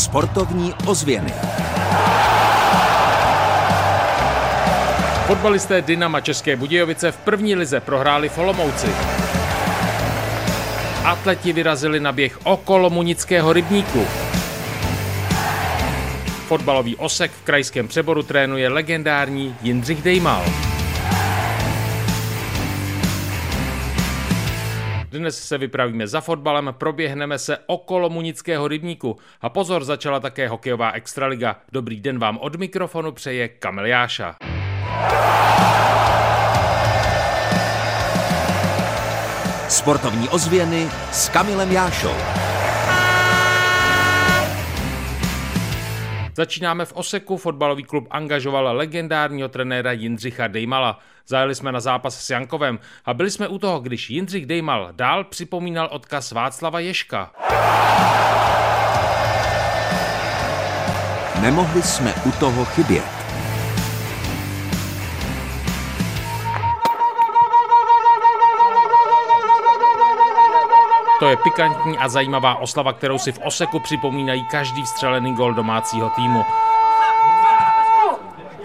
Sportovní ozvěny. Fotbalisté Dynama České Budějovice v první lize prohráli v Olomouci. Atleti vyrazili na běh okolo Munického rybníku. Fotbalový osek v krajském přeboru trénuje legendární Jindřich Dejmal. Dnes se vypravíme za fotbalem, proběhneme se okolo Munického rybníku. A pozor, začala také hokejová extraliga. Dobrý den vám od mikrofonu přeje Kamil Jáša. Sportovní ozvěny s Kamilem Jášou. Začínáme v Oseku. Fotbalový klub angažoval legendárního trenéra Jindřicha Dejmala. Zajeli jsme na zápas s Jankovem a byli jsme u toho, když Jindřich Dejmal dál připomínal odkaz Václava Ješka. Nemohli jsme u toho chybět. Je pikantní a zajímavá oslava, kterou si v Oseku připomínají každý vstřelený gol domácího týmu.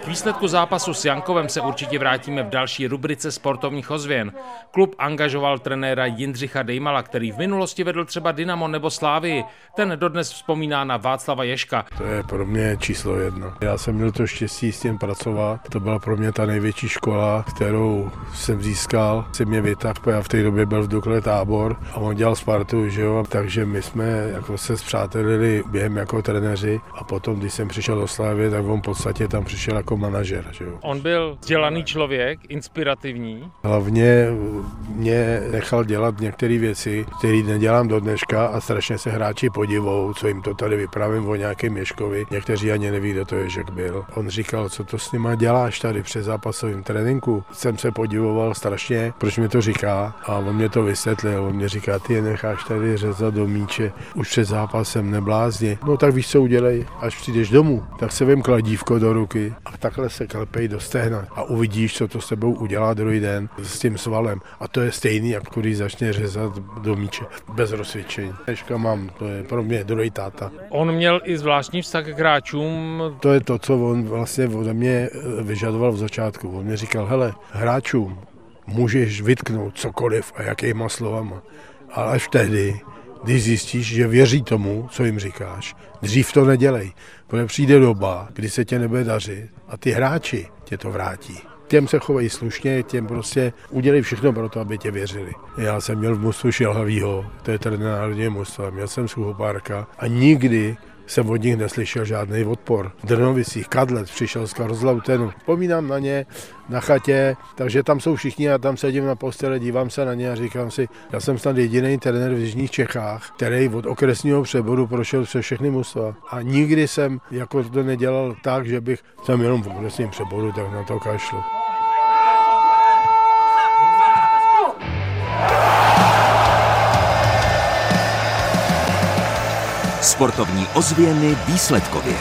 Výsledku zápasu s Jankovem se určitě vrátíme v další rubrice sportovních ozvěn. Klub angažoval trenéra Jindřicha Dejmala, který v minulosti vedl třeba Dynamo nebo Slávii. Ten dodnes vzpomíná na Václava Ješka. To je pro mě číslo jedno. Já jsem měl to štěstí s tím pracovat. To byla pro mě ta největší škola, kterou jsem získal. Jsem mě vytáhl, já v té době byl v Dukle tábor a on dělal Spartu, že jo? takže my jsme jako se zpřátelili během jako trenéři a potom, když jsem přišel do Slávy, tak on v podstatě tam přišel jako manažer. Že jo? On byl vzdělaný člověk, inspirativní. Hlavně mě nechal dělat některé věci, které nedělám do dneška a strašně se hráči podivou, co jim to tady vypravím o nějakém Ješkovi. Někteří ani neví, kdo to Ježek byl. On říkal, co to s nima děláš tady při zápasovém tréninku. Jsem se podivoval strašně, proč mi to říká a on mě to vysvětlil. On mě říká, ty je necháš tady řezat do míče, už před zápasem neblázni. No tak víš, co udělej, až přijdeš domů, tak se vem kladívko do ruky a takhle se klepej do stehna a uvidíš, co to s tebou udělá druhý den s tím svalem. A to je stejný, jako když začne řezat do míče bez rozsvědčení. Dneška mám, to je pro mě druhý táta. On měl i zvláštní vztah k hráčům. To je to, co on vlastně ode mě vyžadoval v začátku. On mě říkal, hele, hráčům můžeš vytknout cokoliv a jakýma slovama, ale až tehdy, když zjistíš, že věří tomu, co jim říkáš, dřív to nedělej, protože přijde doba, kdy se tě nebude dařit a ty hráči tě to vrátí. Těm se chovají slušně, těm prostě udělej všechno pro to, aby tě věřili. Já jsem měl v mostu Šilhavýho, to je trenér národního mostu, měl jsem Suchopárka a nikdy jsem od nich neslyšel žádný odpor. Drnovicích Kadlec přišel z Karlslautenu. Vzpomínám na ně na chatě, takže tam jsou všichni a tam sedím na postele, dívám se na ně a říkám si, já jsem snad jediný trenér v Jižních Čechách, který od okresního přeboru prošel přes všechny mužstva. A nikdy jsem jako to nedělal tak, že bych jsem jenom v okresním přeboru, tak na to kašlu. Sportovní ozvěny výsledkově.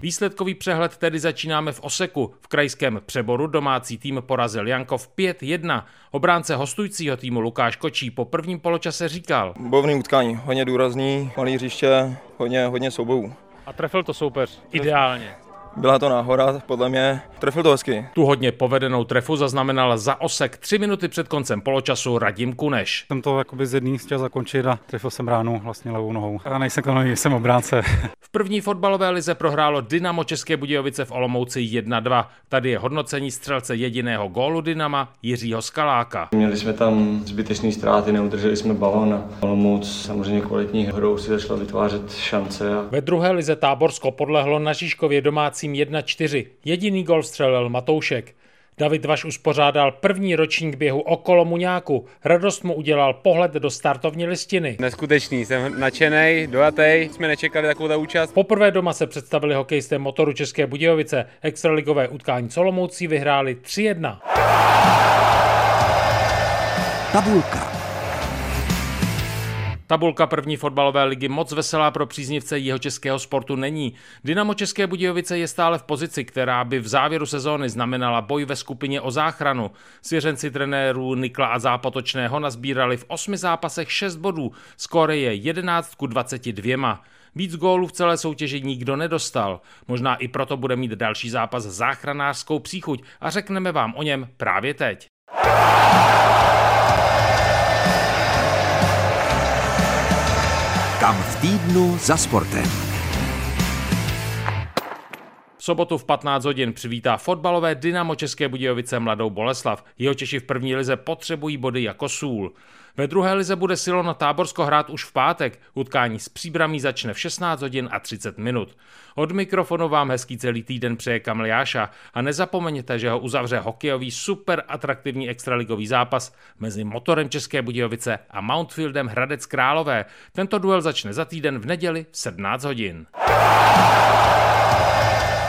Výsledkový přehled tedy začínáme v Oseku. V krajském přeboru domácí tým porazil Jankov 5-1. Obránce hostujícího týmu Lukáš Kočí po prvním poločase říkal. Bojovný utkání, hodně důrazný, malý hřiště, hodně, hodně soubojů. A trefil to soupeř ideálně. Byla to náhoda, podle mě trefil to hezky. Tu hodně povedenou trefu zaznamenal za osek tři minuty před koncem poločasu Radim Kuneš. Jsem to jakoby z jedný chtěl zakončit a trefil jsem ránu vlastně levou nohou. Já nejsem kanový, jsem obránce. V první fotbalové lize prohrálo Dynamo České Budějovice v Olomouci 1-2. Tady je hodnocení střelce jediného gólu Dynama Jiřího Skaláka. Měli jsme tam zbytečné ztráty, neudrželi jsme balon a Olomouc samozřejmě kvalitní hrou si začala vytvářet šance. A... Ve druhé lize Táborsko podlehlo na Žižkově domácím 1-4. Jediný gol střelil Matoušek. David Vaš uspořádal první ročník běhu okolo Muňáku. Radost mu udělal pohled do startovní listiny. Neskutečný, jsem nadšený, dojatý, jsme nečekali takovou účast. Poprvé doma se představili hokejisté motoru České Budějovice. Extraligové utkání Solomoucí vyhráli 3-1. Tabulka. Tabulka první fotbalové ligy moc veselá pro příznivce jeho českého sportu není. Dynamo České Budějovice je stále v pozici, která by v závěru sezóny znamenala boj ve skupině o záchranu. Svěřenci trenérů Nikla a Zápotočného nazbírali v osmi zápasech 6 bodů, skóre je 11 ku 22. Víc gólů v celé soutěži nikdo nedostal. Možná i proto bude mít další zápas záchranářskou příchuť a řekneme vám o něm právě teď. Kam v týdnu za sportem. Sobotu v 15 hodin přivítá fotbalové Dynamo České Budějovice Mladou Boleslav. Jeho Češi v první lize potřebují body jako sůl. Ve druhé lize bude Silon Táborsko hrát už v pátek. Utkání s příbramí začne v 16 hodin a 30 minut. Od mikrofonu vám hezký celý týden přeje Kamil Jáša a nezapomeňte, že ho uzavře hokejový super atraktivní extraligový zápas mezi motorem České Budějovice a Mountfieldem Hradec Králové. Tento duel začne za týden v neděli v 17 hodin.